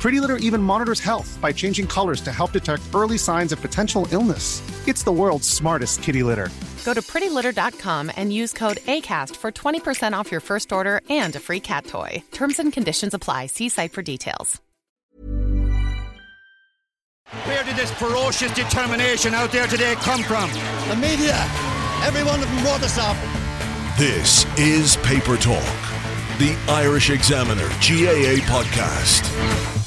Pretty Litter even monitors health by changing colors to help detect early signs of potential illness. It's the world's smartest kitty litter. Go to prettylitter.com and use code ACAST for 20% off your first order and a free cat toy. Terms and conditions apply. See site for details. Where did this ferocious determination out there today come from? The media. Every one of them brought us up. This is Paper Talk, the Irish Examiner GAA podcast.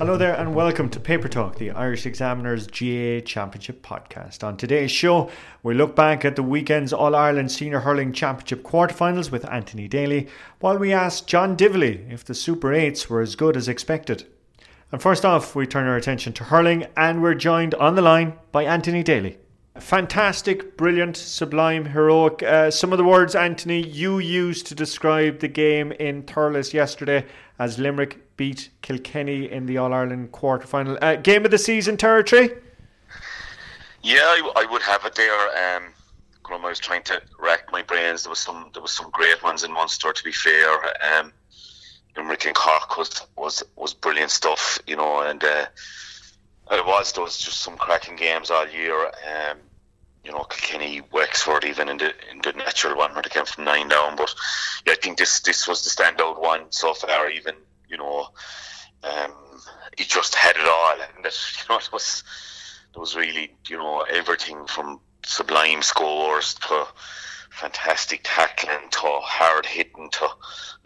Hello there, and welcome to Paper Talk, the Irish Examiner's GAA Championship podcast. On today's show, we look back at the weekend's All Ireland Senior Hurling Championship quarterfinals with Anthony Daly, while we ask John Dively if the Super 8s were as good as expected. And first off, we turn our attention to hurling, and we're joined on the line by Anthony Daly. Fantastic, brilliant, sublime, heroic. Uh, some of the words, Anthony, you used to describe the game in Thurles yesterday as Limerick beat Kilkenny in the All Ireland quarter final. Uh, game of the season territory? Yeah, I, I would have it there. Um, I was trying to rack my brains. There was some there was some great ones in Munster. To be fair, um, Limerick and Cork was was was brilliant stuff, you know, and uh, it was there was just some cracking games all year. Um, you know, Kilkenny, Wexford, even in the in the natural one where they came from nine down. But yeah, I think this this was the standout one so far. Even you know, um, he just had it all, and that you know it was it was really you know everything from sublime scores to fantastic tackling to hard hitting to a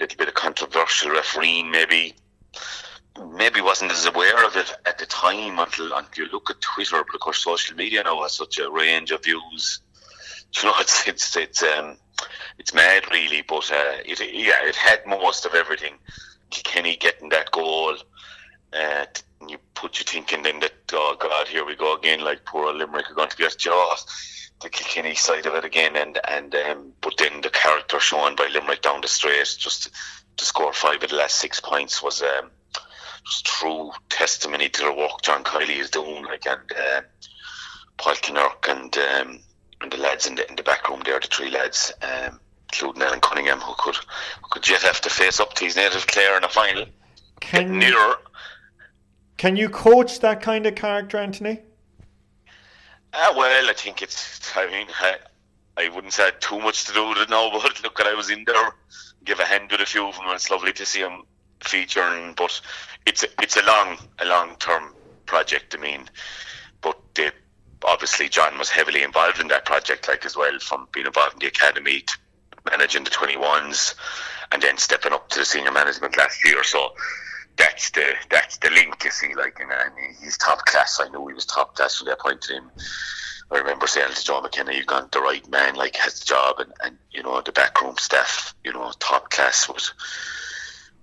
little bit of controversial refereeing maybe. Maybe wasn't as aware of it at the time until until you look at Twitter course social media now has such a range of views. You know it's it's it's um it's mad really but uh, it yeah it had most of everything Kenny getting that goal uh, you put you thinking then that oh god here we go again like poor Limerick are going to get jaws the Kilkenny side of it again, and and um, but then the character shown by Limerick down the straight, just to score five of the last six points was um, just true testimony to the work John Kiely is doing. Like and uh, Paul Kinnerk and um, and the lads in the in the back room there, the three lads, um, including Alan Cunningham, who could who could yet have to face up to his native Clare in a final. Can nearer. Can you coach that kind of character, Anthony? Ah, well, I think it's. I mean, I, I wouldn't say too much to do with it now, but look, I was in there, give a hand with a few of them, and it's lovely to see them featuring. But it's a, it's a long, a long term project. I mean, but they, obviously John was heavily involved in that project, like as well, from being involved in the academy to managing the twenty ones, and then stepping up to the senior management last year. So that's the that's the link you see. Like, and mean, he's top class. I knew he was top class when they appointed him. I remember saying to John McKenna, "You've got the right man. Like, has the job, and, and you know the backroom staff. You know, top class was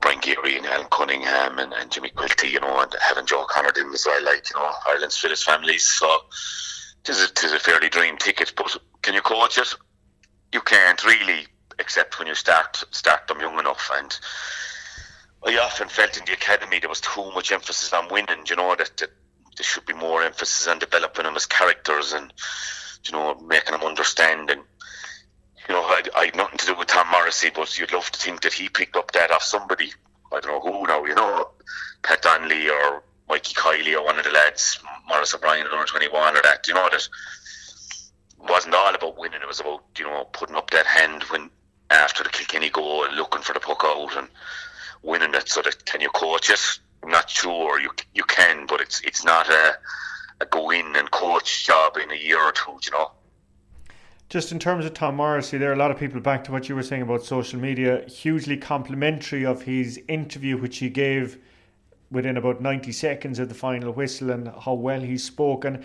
Brian Geary and Alan Cunningham and, and Jimmy Quilty. You know, and having Joe Connor in as well. Like, you know, Ireland's fittest families. So, it is a, a fairly dream ticket. But can you coach it? You can't really, except when you start start them young enough and I often felt in the academy there was too much emphasis on winning. You know that, that there should be more emphasis on developing them as characters and you know making them understand. And you know, I, I had nothing to do with Tom Morrissey, but you'd love to think that he picked up that off somebody. I don't know who now. You know, Pat Donnelly or Mikey Kiely or one of the lads, Morris O'Brien at under twenty one or that. You know that wasn't all about winning. It was about you know putting up that hand when after the Kilkenny goal and looking for the puck out and winning it. So that can you coach it? I'm not sure you you can, but it's it's not a, a go in and coach job in a year or two. You know. Just in terms of Tom Morrissey, there are a lot of people back to what you were saying about social media, hugely complimentary of his interview, which he gave within about 90 seconds of the final whistle and how well he spoke. And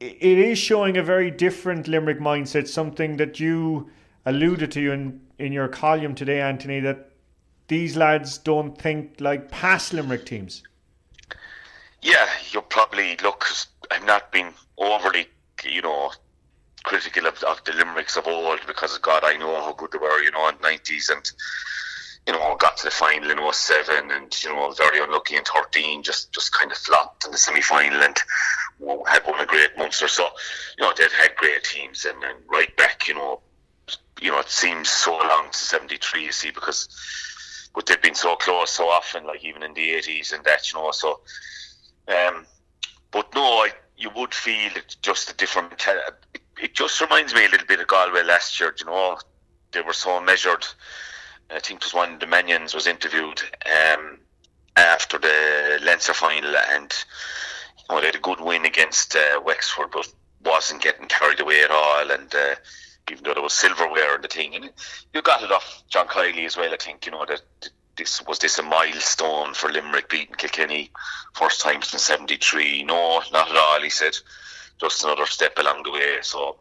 it is showing a very different Limerick mindset, something that you alluded to in, in your column today, Anthony, that these lads don't think like past Limerick teams. Yeah, you'll probably look. I've not been overly, you know, critical of, of the Limericks of old because God, I know how good they were, you know, in the nineties and you know got to the final in 07 and you know very unlucky in 13 just just kind of flopped in the semi final and had won a great Munster so you know they'd had great teams and, and right back you know you know it seems so long to 73 you see because but they've been so close so often like even in the 80s and that you know so um but no I you would feel just a different it just reminds me a little bit of Galway last year. You know, they were so measured. I think it was of the Mannions was interviewed um, after the Leinster final, and they had a good win against uh, Wexford, but wasn't getting carried away at all. And uh, even though there was silverware in the thing, and you got it off John Kiely as well. I think you know that this was this a milestone for Limerick beating Kilkenny first time since '73. No, not at all. He said just another step along the way. So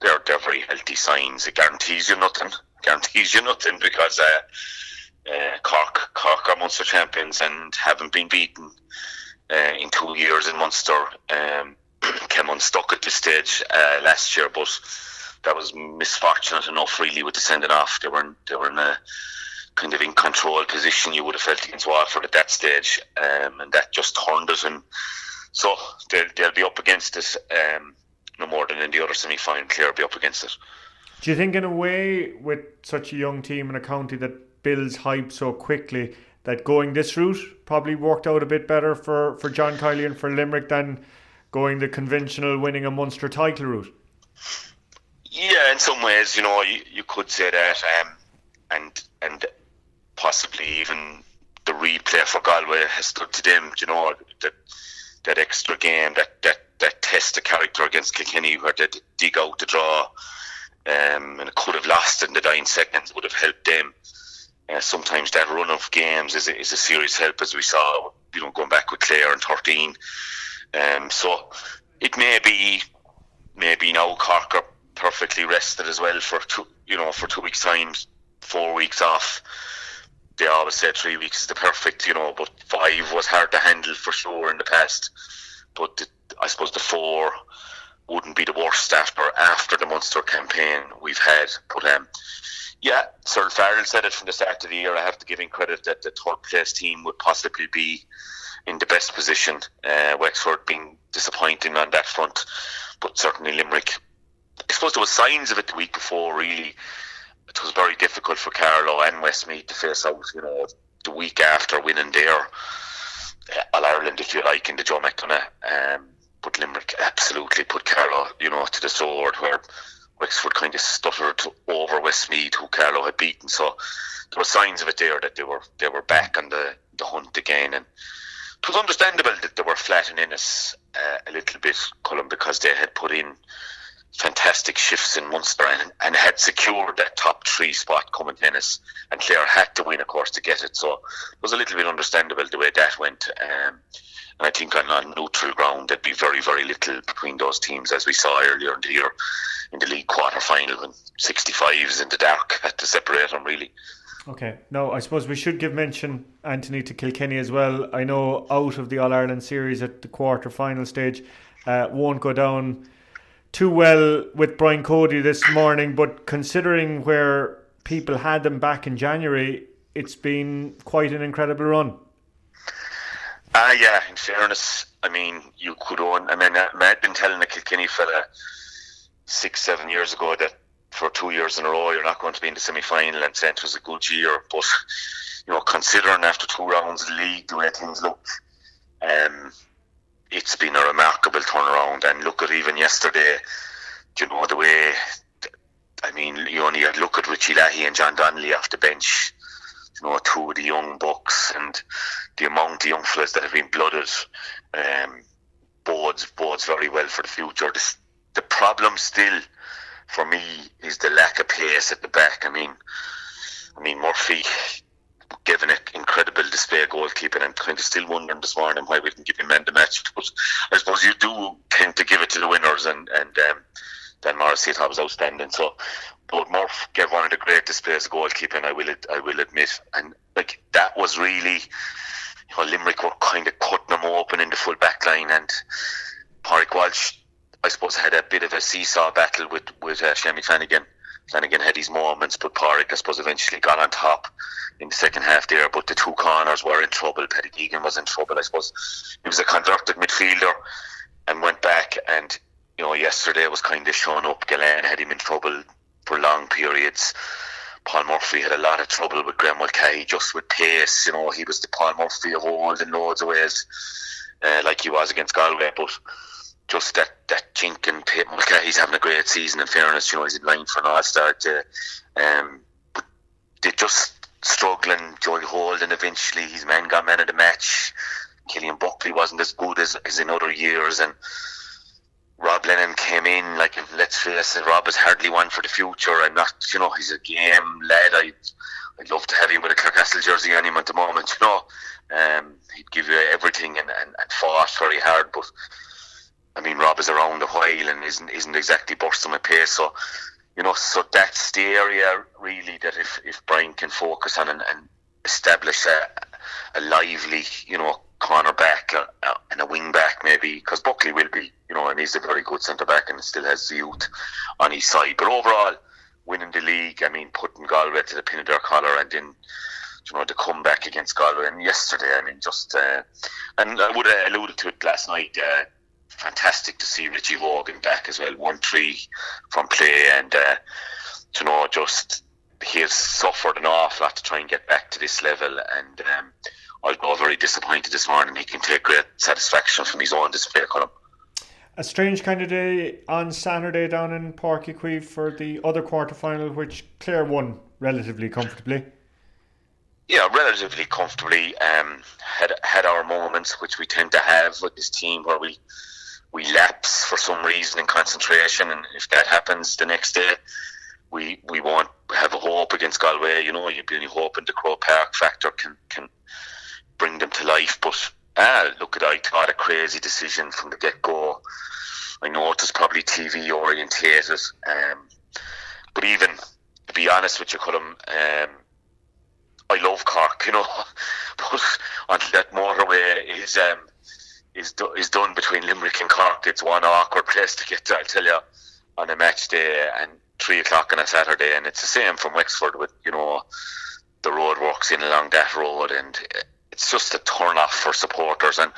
they're they're very healthy signs. It guarantees you nothing. Guarantees you nothing because uh, uh, Cork Cork are Munster champions and haven't been beaten uh, in two years in Munster. Um, came unstuck at this stage uh, last year, but that was misfortunate enough. Really, with the sending off, they were they were in a kind of in control position. You would have felt against Waterford at that stage, um, and that just turned us. and so they'll, they'll be up against it um, no more than in the other semi final. Clare be up against it. Do you think, in a way, with such a young team in a county that builds hype so quickly, that going this route probably worked out a bit better for, for John Kiely and for Limerick than going the conventional winning a Munster title route? Yeah, in some ways, you know, you, you could say that, um, and and possibly even the replay for Galway has stood to them. You know that that extra game, that that that test of character against Kilkenny, where they dig out the draw, um, and could have lost in the dying seconds, would have helped them. Uh, sometimes that run of games is a, is a serious help, as we saw, you know, going back with Clare and 13. Um, so it may be, maybe now Cork are perfectly rested as well for two, you know, for two weeks' time, four weeks off they always say three weeks is the perfect, you know, but five was hard to handle for sure in the past. But the, I suppose the four wouldn't be the worst after after the Munster campaign we've had. But um, yeah, Cyril Farrell said it from the start of the year. I have to give him credit that the third place team would possibly be in the best position. Uh, Wexford being disappointing on that front, but certainly Limerick. I suppose there were signs of it the week before, really it was very difficult for Carlow and Westmeath to face out, you know, the week after winning their uh, All Ireland, if you like, in the Joe McDonagh. Um, but Limerick absolutely put Carlow, you know, to the sword where Wexford kind of stuttered over Westmeath, who Carlow had beaten. So there were signs of it there that they were they were back on the, the hunt again, and it was understandable that they were flattening us uh, a little bit, Colin, because they had put in fantastic shifts in Munster and, and had secured that top three spot coming tennis. And Clare had to win, of course, to get it. So it was a little bit understandable the way that went. Um, and I think on, on neutral ground, there'd be very, very little between those teams, as we saw earlier in the year in the league quarter final when 65s in the dark had to separate them, really. Okay. Now, I suppose we should give mention, Anthony, to Kilkenny as well. I know out of the All Ireland series at the quarter final stage, uh, won't go down too well with Brian Cody this morning, but considering where people had them back in January, it's been quite an incredible run. Ah, yeah. In fairness, I mean, you could own. I mean, I had been telling the Kilkenny fella six, seven years ago that for two years in a row you're not going to be in the semi final, and it was a good year. But you know, considering after two rounds of the league the way things look, um, it's been a remarkable turnaround. And look at even yesterday, Do you know, the way, I mean, you only had look at Richie Leahy and John Donnelly off the bench, you know, two of the young bucks and the amount of young fellas that have been blooded um, bodes, bodes very well for the future. This, the problem still for me is the lack of pace at the back. I mean, I mean Murphy given an incredible display of goalkeeping and kind of still wondering this morning why we didn't give him man the match. But I suppose you do tend to give it to the winners and and um, Dan Morrissey thought was outstanding. So but Murph gave one of the great displays of goalkeeping. I will I will admit, and like that was really. You know, Limerick were kind of cutting them open in the full back line, and Pádraig Walsh, I suppose, had a bit of a seesaw battle with with uh, Shammy Flanagan. Flanagan had his moments, but Pádraig, I suppose, eventually got on top in the second half there. But the two corners were in trouble. Paddy Deegan was in trouble, I suppose. He was a converted midfielder and went back. And, you know, yesterday was kind of showing up. Gillane had him in trouble for long periods. Paul Murphy had a lot of trouble with Graeme Mulcahy just with pace. You know, he was the Paul Murphy of old in loads of ways, uh, like he was against Galway. But just that that chink and pit. Mulcahy's having a great season. In fairness, you know, he's in line for an All Star. Um, but they just struggling. Joey Holden eventually, his man got man of the match. Cillian Buckley wasn't as good as, as in other years, and Rob Lennon came in. Like, let's face it, Rob is hardly one for the future. I'm not, you know, he's a game lad. I, I'd love to have him with a Clarecastle jersey on him at the moment. You know, um, he'd give you everything and, and, and fought very hard, but. I mean, Rob is around a while and isn't isn't exactly bursting with pace. So you know, so that's the area really that if, if Brian can focus on and, and establish a, a lively, you know, corner back uh, uh, and a wing back maybe, because Buckley will be, you know, and he's a very good centre back and still has the youth on his side. But overall, winning the league, I mean, putting Galway to the pin of their collar and then, you know, the comeback against Galway. And yesterday, I mean, just, uh, and I would have alluded to it last night. Uh, fantastic to see Richie Hogan back as well. One three from play, and uh, you know, just he has suffered an awful lot to try and get back to this level. And um, I was very disappointed this morning. He can take great satisfaction from his own display, Colin. A strange kind of day on Saturday down in Páirc Uí for the other quarter final, which Clare won relatively comfortably. Yeah, relatively comfortably. Um, had had our moments, which we tend to have with this team, where we we lapse for some reason in concentration, and if that happens the next day, we we won't have a hope against Galway. You know, you'd be only hoping the Croke Park factor can can bring them to life. But ah, look at I thought a crazy decision from the get go. I know it was probably TV orientated, um, but even to be honest with you, Colm, um, I love Cork, you know, but until that motorway is um, is do, is done between Limerick and Cork. It's one awkward place to get to. I'll tell you on a match day and three o'clock on a Saturday, and it's the same from Wexford with you know the road works in along that road, and it's just a turn off for supporters. And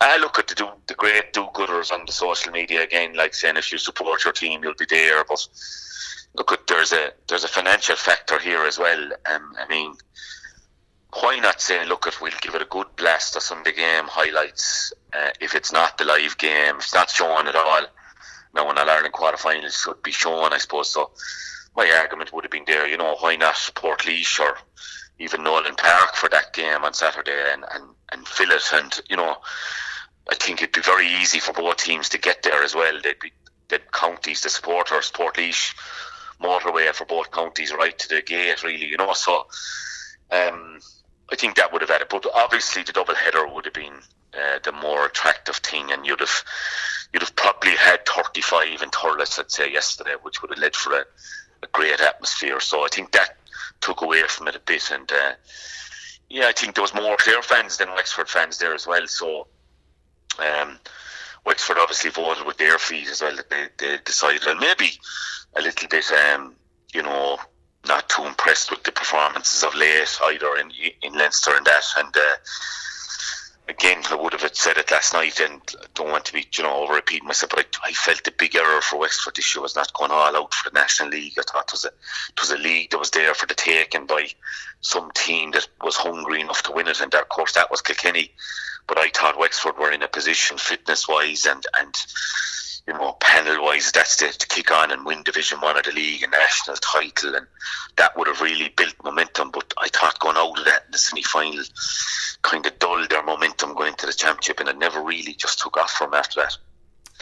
I look at the do, the great do-gooders on the social media again, like saying if you support your team, you'll be there. But look at there's a there's a financial factor here as well. Um, I mean why not say, look, at we'll give it a good blast of Sunday game highlights uh, if it's not the live game, if it's not shown at all. Now, when All Ireland quarterfinals should be shown, I suppose. So, my argument would have been there, you know, why not Portlaoise or even Nowlan Park for that game on Saturday and, and, and fill it? And, you know, I think it'd be very easy for both teams to get there as well. They'd be, the counties, the supporters, Portlaoise motorway for both counties right to the gate, really, you know. So, um, I think that would have added, but obviously the double header would have been uh, the more attractive thing, and you'd have you'd have probably had 35 in Thurles, I'd say, yesterday, which would have led for a, a great atmosphere. So I think that took away from it a bit, and uh, yeah, I think there was more Clare fans than Wexford fans there as well. So um, Wexford obviously voted with their feet as well they, they decided, and maybe a little bit, um, you know not too impressed with the performances of late either in in Leinster and that. And uh, again, I would have said it last night, and I don't want to be you know repeating myself, but I, I, felt the big error for Wexford this year was not going all out for the National League. I thought it was a it was a league that was there for the taking by some team that was hungry enough to win it, and of course that was Kilkenny. But I thought Wexford were in a position fitness wise and and you know, panel wise, that's to, to kick on and win Division One of the league and national title, and that would have really built momentum. But I thought going out of that in the semi final kind of dulled their momentum going to the championship, and it never really just took off from after that.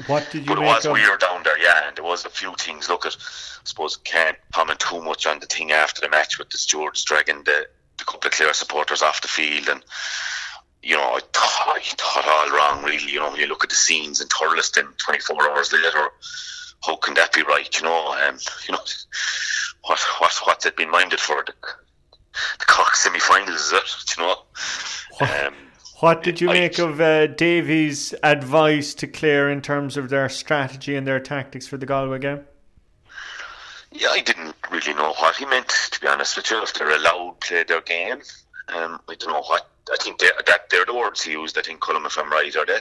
What did you but it was of- weird down there, yeah, and there was a few things. Look at, I suppose, can't comment too much on the thing after the match with the stewards dragging the, the couple of Clare supporters off the field, and you know, I thought, all wrong, really. You know, when you look at the scenes in Thurleston 24 hours later, how can that be right? You know, um, you know, what what what's it been minded for the, the Cork semi-finals? Is it? You know, um, What did you I- make of uh, Davy's advice to Clare in terms of their strategy and their tactics for the Galway game? Yeah, I didn't really know what he meant, to be honest with you. If they're allowed to play their game, um, I don't know what. I think they, that they're the words he used. I think, Colum, if I'm right, are they?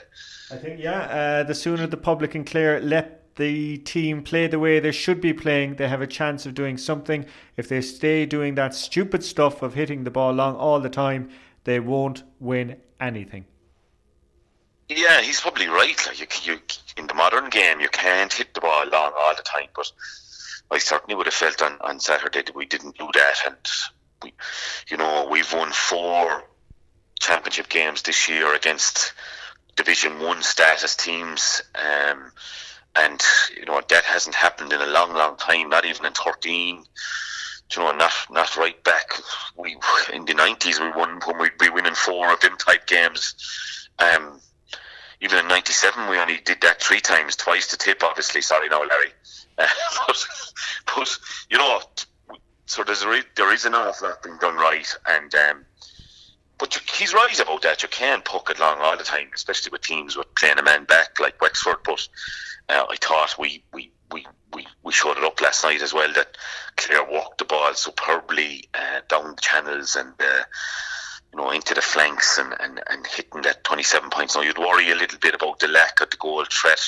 I think, yeah, uh, the sooner the public and clear, let the team play the way they should be playing, they have a chance of doing something. If they stay doing that stupid stuff of hitting the ball long all the time, they won't win anything. Yeah, he's probably right. Like you, you, in the modern game, you can't hit the ball long all the time. But I certainly would have felt on, on Saturday that we didn't do that, and we, you know, we've won four championship games this year against Division One status teams, um, and you know that hasn't happened in a long, long time. Not even in thirteen. You know, not not right back. We in the nineties we won when we'd be winning four of them type games. Um, even in '97 we only did that three times, twice to tip. Obviously, sorry, no, Larry. Uh, but, but you know, so there's a re- there is an awful lot being done right, and um, but you, he's right about that. You can't poke it long all the time, especially with teams with playing a man back like Wexford. But uh, I thought we, we, we, we, we showed it up last night as well that Clare walked the ball superbly uh, down the channels and uh, you know into the flanks and, and, and hitting that 27 points. Now you'd worry a little bit about the lack of the goal threat.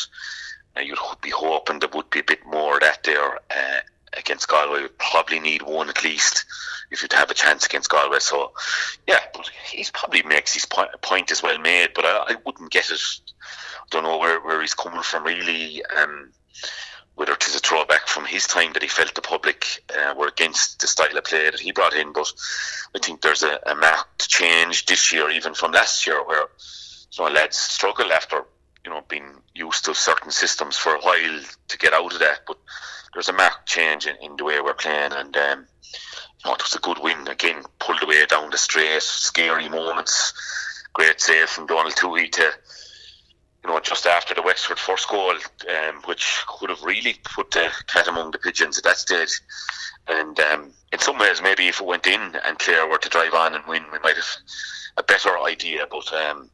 Uh, you'd be hoping there would be a bit more of that there. Uh, against Galway. We probably need one at least if you'd have a chance against Galway. So, yeah, he's probably makes his point, point is well made, but I, I wouldn't get it. I don't know where, where he's coming from really. Um, whether it is a throwback from his time that he felt the public uh, were against the style of play that he brought in, but I think there's a, a marked change this year, even from last year, where know, lads struggle after you know being used to certain systems for a while to get out of that. But there's a marked change in, in the way we're playing, and um, you know, it was a good win again. Pulled away down the straight, scary moments. Great save from Donal Tuohy to you know just after the Wexford first goal, um, which could have really put the cat among the pigeons at that stage. And um, in some ways, maybe if it went in and Clare were to drive on and win, we might have a better idea. But um,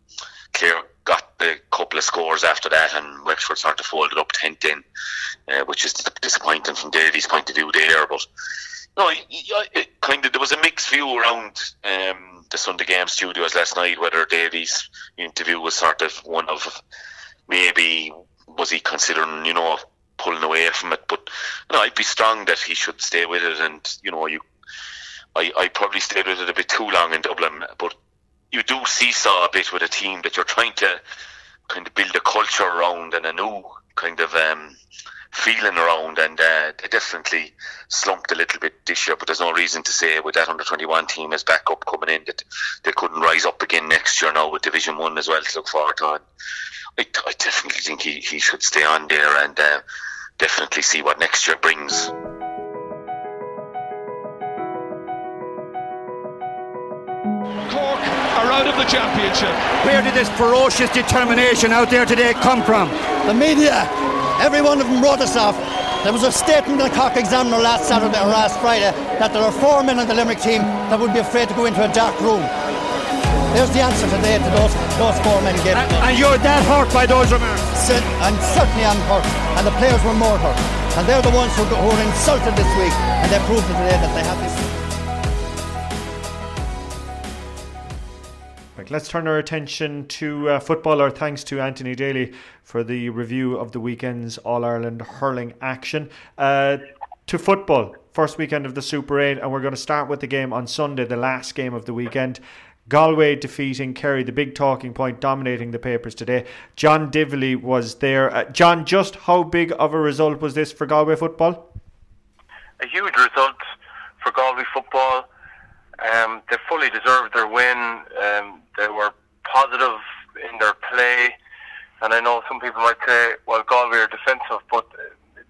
Clare got the couple of scores after that, and Wexford sort of folded up 10 10, uh, which is disappointing from Davy's point of view there. But no, kind of there was a mixed view around um, the Sunday Game studios last night. Whether Davy's interview was sort of one of maybe was he considering, you know, pulling away from it. But you know, I'd be strong that he should stay with it, and you know, you, I, I probably stayed with it a bit too long in Dublin, but you do seesaw a bit with a team that you're trying to kind of build a culture around and a new kind of um, feeling around, and uh, they definitely slumped a little bit this year. But there's no reason to say with that under 21 team as backup coming in that they couldn't rise up again next year now with Division One as well to look forward to. I, I definitely think he, he should stay on there and uh, definitely see what next year brings. Out of the championship. Where did this ferocious determination out there today come from? The media. Every one of them wrote us off. There was a statement in the Cork Examiner last Saturday or last Friday that there are four men on the Limerick team that would be afraid to go into a dark room. There's the answer today to those those four men gave. And, and you're that hurt by those remarks. Cer- And certainly I'm hurt. And the players were more hurt. And they're the ones who, who were insulted this week. And they proved today that they have this. Let's turn our attention to uh, football. Our thanks to Anthony Daly for the review of the weekend's All Ireland hurling action. Uh, to football, first weekend of the Super 8, and we're going to start with the game on Sunday, the last game of the weekend. Galway defeating Kerry, the big talking point, dominating the papers today. John Divley was there. Uh, John, just how big of a result was this for Galway football? a huge result for Galway football. Um, they fully deserved their win. Um, they were positive in their play. And I know some people might say, well, Galway are defensive, but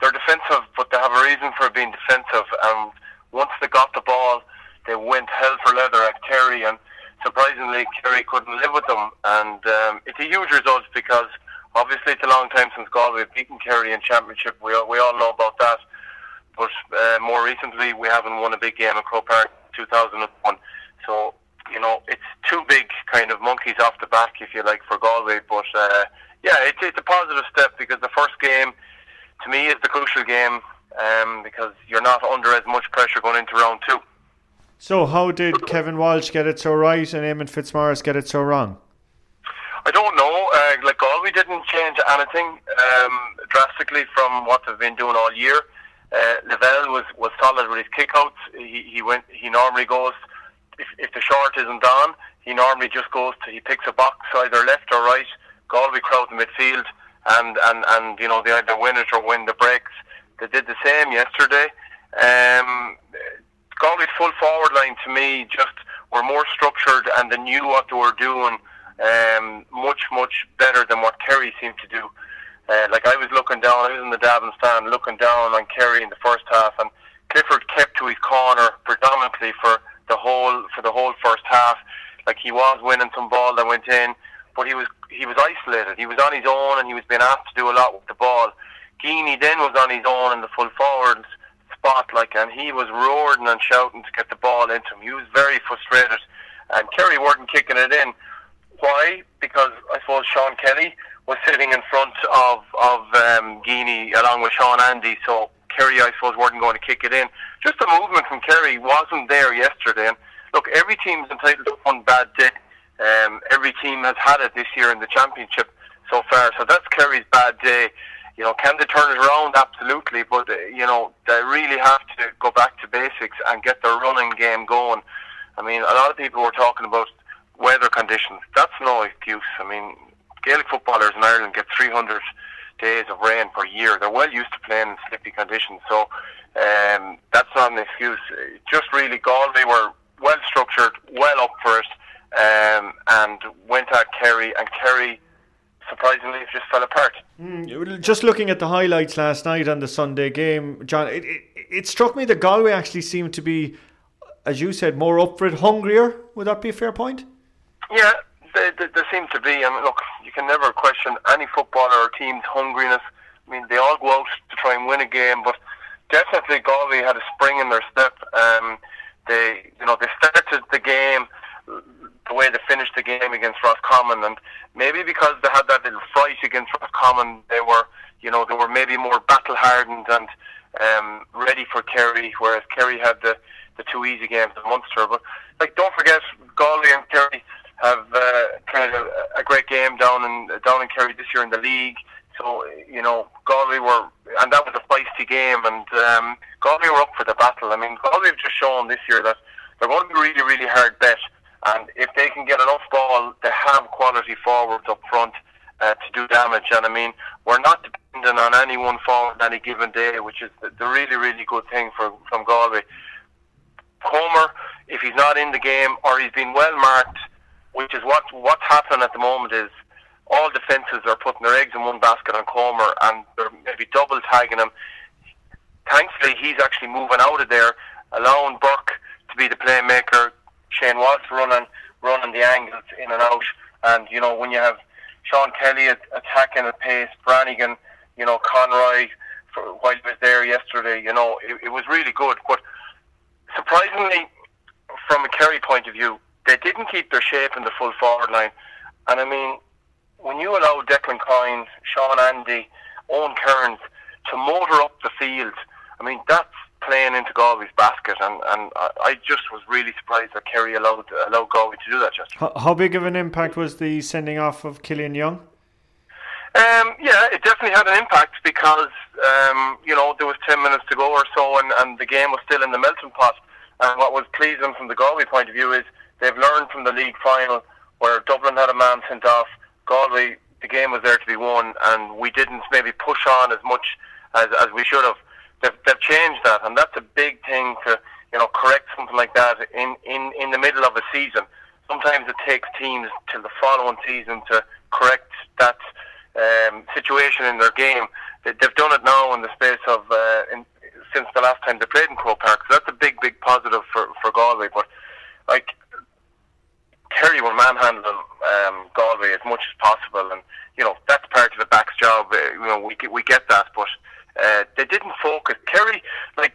they're defensive, but they have a reason for being defensive. And once they got the ball, they went hell for leather at Kerry, and surprisingly, Kerry couldn't live with them. And um, it's a huge result because obviously it's a long time since Galway beaten Kerry in championship. We all, we all know about that. But uh, more recently, we haven't won a big game in Croke Park 2001. So you know, it's two big kind of monkeys off the back, if you like, for Galway. But uh, yeah, it's, it's a positive step because the first game, to me, is the crucial game um, because you're not under as much pressure going into round two. So, how did Kevin Walsh get it so right and Eamon Fitzmaurice get it so wrong? I don't know. Uh, like Galway didn't change anything um, drastically from what they've been doing all year. Uh, Lavelle was, was solid with his kickouts. He, he went. He normally goes if, if the short isn't on, he normally just goes to he picks a box either left or right. Galway crowd the midfield, and and and you know they either win it or win the breaks. They did the same yesterday. Um, Galway's full forward line to me just were more structured and they knew what they were doing um, much much better than what Kerry seemed to do. Uh, like I was looking down, I was in the Davin stand looking down on Kerry in the first half, and Clifford kept to his corner predominantly for the whole for the whole first half. Like he was winning some ball that went in, but he was he was isolated. He was on his own, and he was being asked to do a lot with the ball. Geaney then was on his own in the full forward spot, like, and he was roaring and shouting to get the ball into him. He was very frustrated, and Kerry weren't kicking it in. Why? Because I suppose Sean Kelly was sitting in front of of um, Geaney along with Sean Andy, so Kerry, I suppose, weren't going to kick it in. Just the movement from Kerry wasn't there yesterday. And look, every team's entitled to one bad day. Um, every team has had it this year in the championship so far. So that's Kerry's bad day. You know, can they turn it around? Absolutely. But, uh, you know, they really have to go back to basics and get their running game going. I mean, a lot of people were talking about weather conditions. That's no excuse. I mean, Gaelic footballers in Ireland get 300 days of rain per year. They're well used to playing in slippy conditions, so um, that's not an excuse. Just really, Galway were well structured, well up for it, um, and went at Kerry, and Kerry surprisingly just fell apart. Mm, just looking at the highlights last night on the Sunday game, John, it, it, it struck me that Galway actually seemed to be, as you said, more up for it, hungrier. Would that be a fair point? Yeah, they, they, they seem to be. Mean, look, you can never question any footballer or team's hungriness. I mean, they all go out to try and win a game, but definitely Galway had a spring in their step. Um, they, you know, they started the game the way they finished the game against Roscommon, and maybe because they had that little fright against Roscommon, they were, you know, they were maybe more battle hardened and um, ready for Kerry, whereas Kerry had the the two easy games at Munster. But like, don't forget Galway and Kerry have uh, of a, a great game down in down in Kerry this year in the league. So you know, Galway were, and that was a feisty game, and um, Galway were up for the battle. I mean, Galway have just shown this year that they're going to be really, really hard bet, and if they can get enough ball, they have quality forwards up front uh, to do damage. And I mean, we're not dependent on any one forward any given day, which is the really, really good thing for from Galway. Comer, if he's not in the game or he's been well marked which is what what's happening at the moment is all defences are putting their eggs in one basket on Comer and they're maybe double tagging him. Thankfully, he's actually moving out of there, allowing Burke to be the playmaker. Shane Walsh running running the angles in and out, and you know when you have Sean Kelly attacking at pace, Brannigan, you know Conroy for, while he was there yesterday, you know it, it was really good. But surprisingly, from a Kerry point of view, they didn't keep their shape in the full forward line. And I mean, when you allow Declan Kyne, Sean Andy, Owen Kearns to motor up the field, I mean, that's playing into Galway's basket. And, and I just was really surprised that Kerry allowed, allowed Galway to do that just. How, how big of an impact was the sending off of Killian Young? Um, yeah, it definitely had an impact because um, you know there was ten minutes to go or so, and, and the game was still in the melting pot. And what was pleasing from the Galway point of view is They've learned from the league final where Dublin had a man sent off. Galway, the game was there to be won, and we didn't maybe push on as much as, as we should have. They've, they've changed that, and that's a big thing to you know correct something like that in, in, in the middle of a season. Sometimes it takes teams till the following season to correct that um, situation in their game. They, they've done it now in the space of uh, in, since the last time they played in Croke Park. So that's a big, big positive for for Galway. But like Kerry were manhandling um, Galway as much as possible, and you know that's part of the back's job. Uh, you know we we get that, but uh, they didn't focus. Kerry, like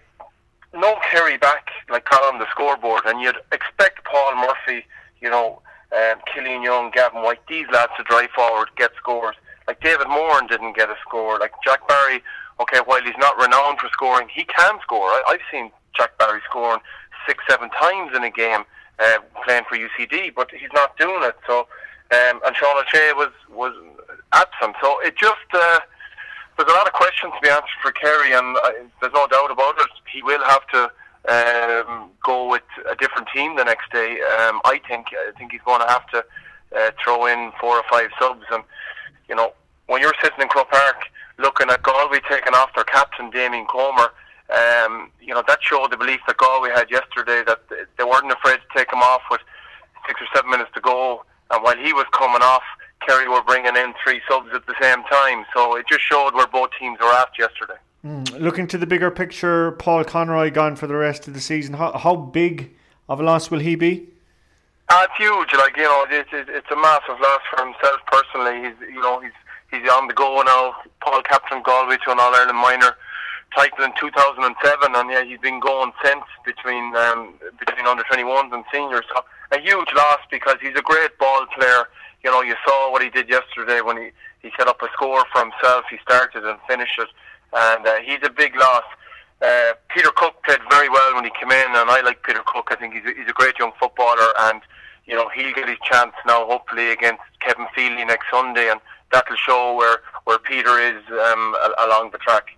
no Kerry back, like caught on the scoreboard, and you'd expect Paul Murphy, you know, um, Killian Young, Gavin White, these lads to drive forward, get scores. Like David Moran didn't get a score. Like Jack Barry, okay, while he's not renowned for scoring, he can score. I, I've seen Jack Barry scoring six, seven times in a game uh, playing for UCD, but he's not doing it. So, um, and Sean O'Shea was was absent. So it just uh, there's a lot of questions to be answered for Kerry, and uh, there's no doubt about it. He will have to um, go with a different team the next day. Um, I think I think he's going to have to uh, throw in four or five subs, and you know when you're sitting in Croke Park looking at Galway taking off their captain Damien Comer. Um, you know that showed the belief that Galway had yesterday that they weren't afraid to take him off with six or seven minutes to go, and while he was coming off, Kerry were bringing in three subs at the same time. So it just showed where both teams were at yesterday. Mm. Looking to the bigger picture, Paul Conroy gone for the rest of the season. How, how big of a loss will he be? Uh, it's huge. Like you know, it's, it's a massive loss for himself personally. He's you know he's he's on the go now. Paul captain Galway to an All Ireland minor title in 2007, and yeah, he's been going since between um, between under 21s and seniors. So a huge loss because he's a great ball player. You know, you saw what he did yesterday when he he set up a score for himself. He started and finished it, and uh, he's a big loss. Uh, Peter Cooke played very well when he came in, and I like Peter Cooke. I think he's a, he's a great young footballer, and you know he'll get his chance now, hopefully against Kevin Feely next Sunday, and that'll show where where Peter is um, along the track.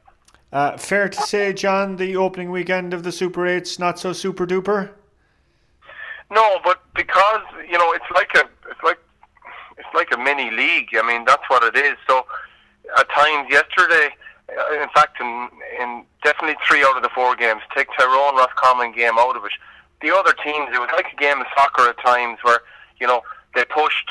Uh, fair to say, John, the opening weekend of the Super 8's not so super duper. No, but because you know it's like a it's like it's like a mini league. I mean that's what it is. So at times yesterday, uh, in fact, in in definitely three out of the four games, take Tyrone Roscommon game out of it. The other teams, it was like a game of soccer at times where you know they pushed,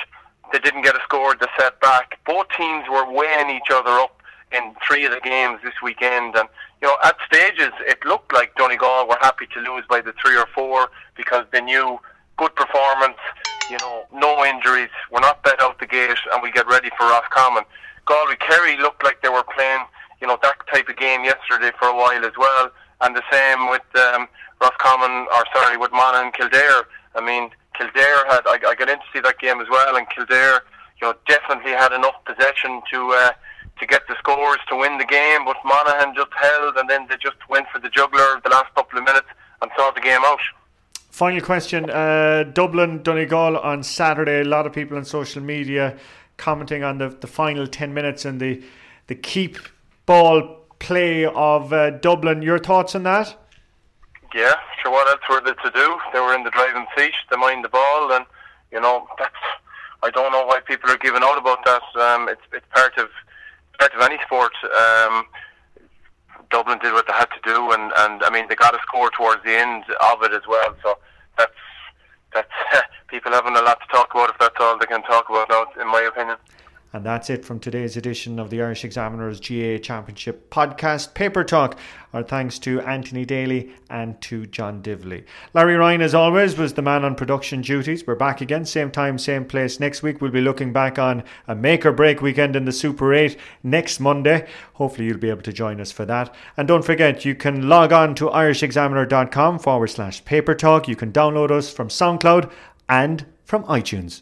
they didn't get a score, they set back. Both teams were weighing each other up in three of the games this weekend. And, you know, at stages, it looked like Donegal were happy to lose by the three or four because they knew good performance, you know, no injuries. We're not bet out the gate and we get ready for Roscommon. Galway Kerry looked like they were playing, you know, that type of game yesterday for a while as well. And the same with um, Roscommon, or sorry, with Monaghan and Kildare. I mean, Kildare had, I, I got in to see that game as well, and Kildare, you know, definitely had enough possession to, uh, to get the scores to win the game, but Monaghan just held and then they just went for the juggler the last couple of minutes and saw the game out. Final question uh, Dublin, Donegal on Saturday. A lot of people on social media commenting on the, the final 10 minutes and the, the keep ball play of uh, Dublin. Your thoughts on that? Yeah, sure. What else were they to do? They were in the driving seat, they mind the ball, and you know that's. I don't know why people are giving out about that. Um, it's it's part of part of any sport, um, Dublin did what they had to do, and, and I mean they got a score towards the end of it as well. So that's that's people having a lot to talk about if that's all they can talk about now, in my opinion. And that's it from today's edition of the Irish Examiners GAA Championship podcast, Paper Talk. Our thanks to Anthony Daly and to John Divley. Larry Ryan, as always, was the man on production duties. We're back again, same time, same place. Next week, we'll be looking back on a make or break weekend in the Super 8 next Monday. Hopefully, you'll be able to join us for that. And don't forget, you can log on to irishexaminer.com forward slash paper talk. You can download us from SoundCloud and from iTunes.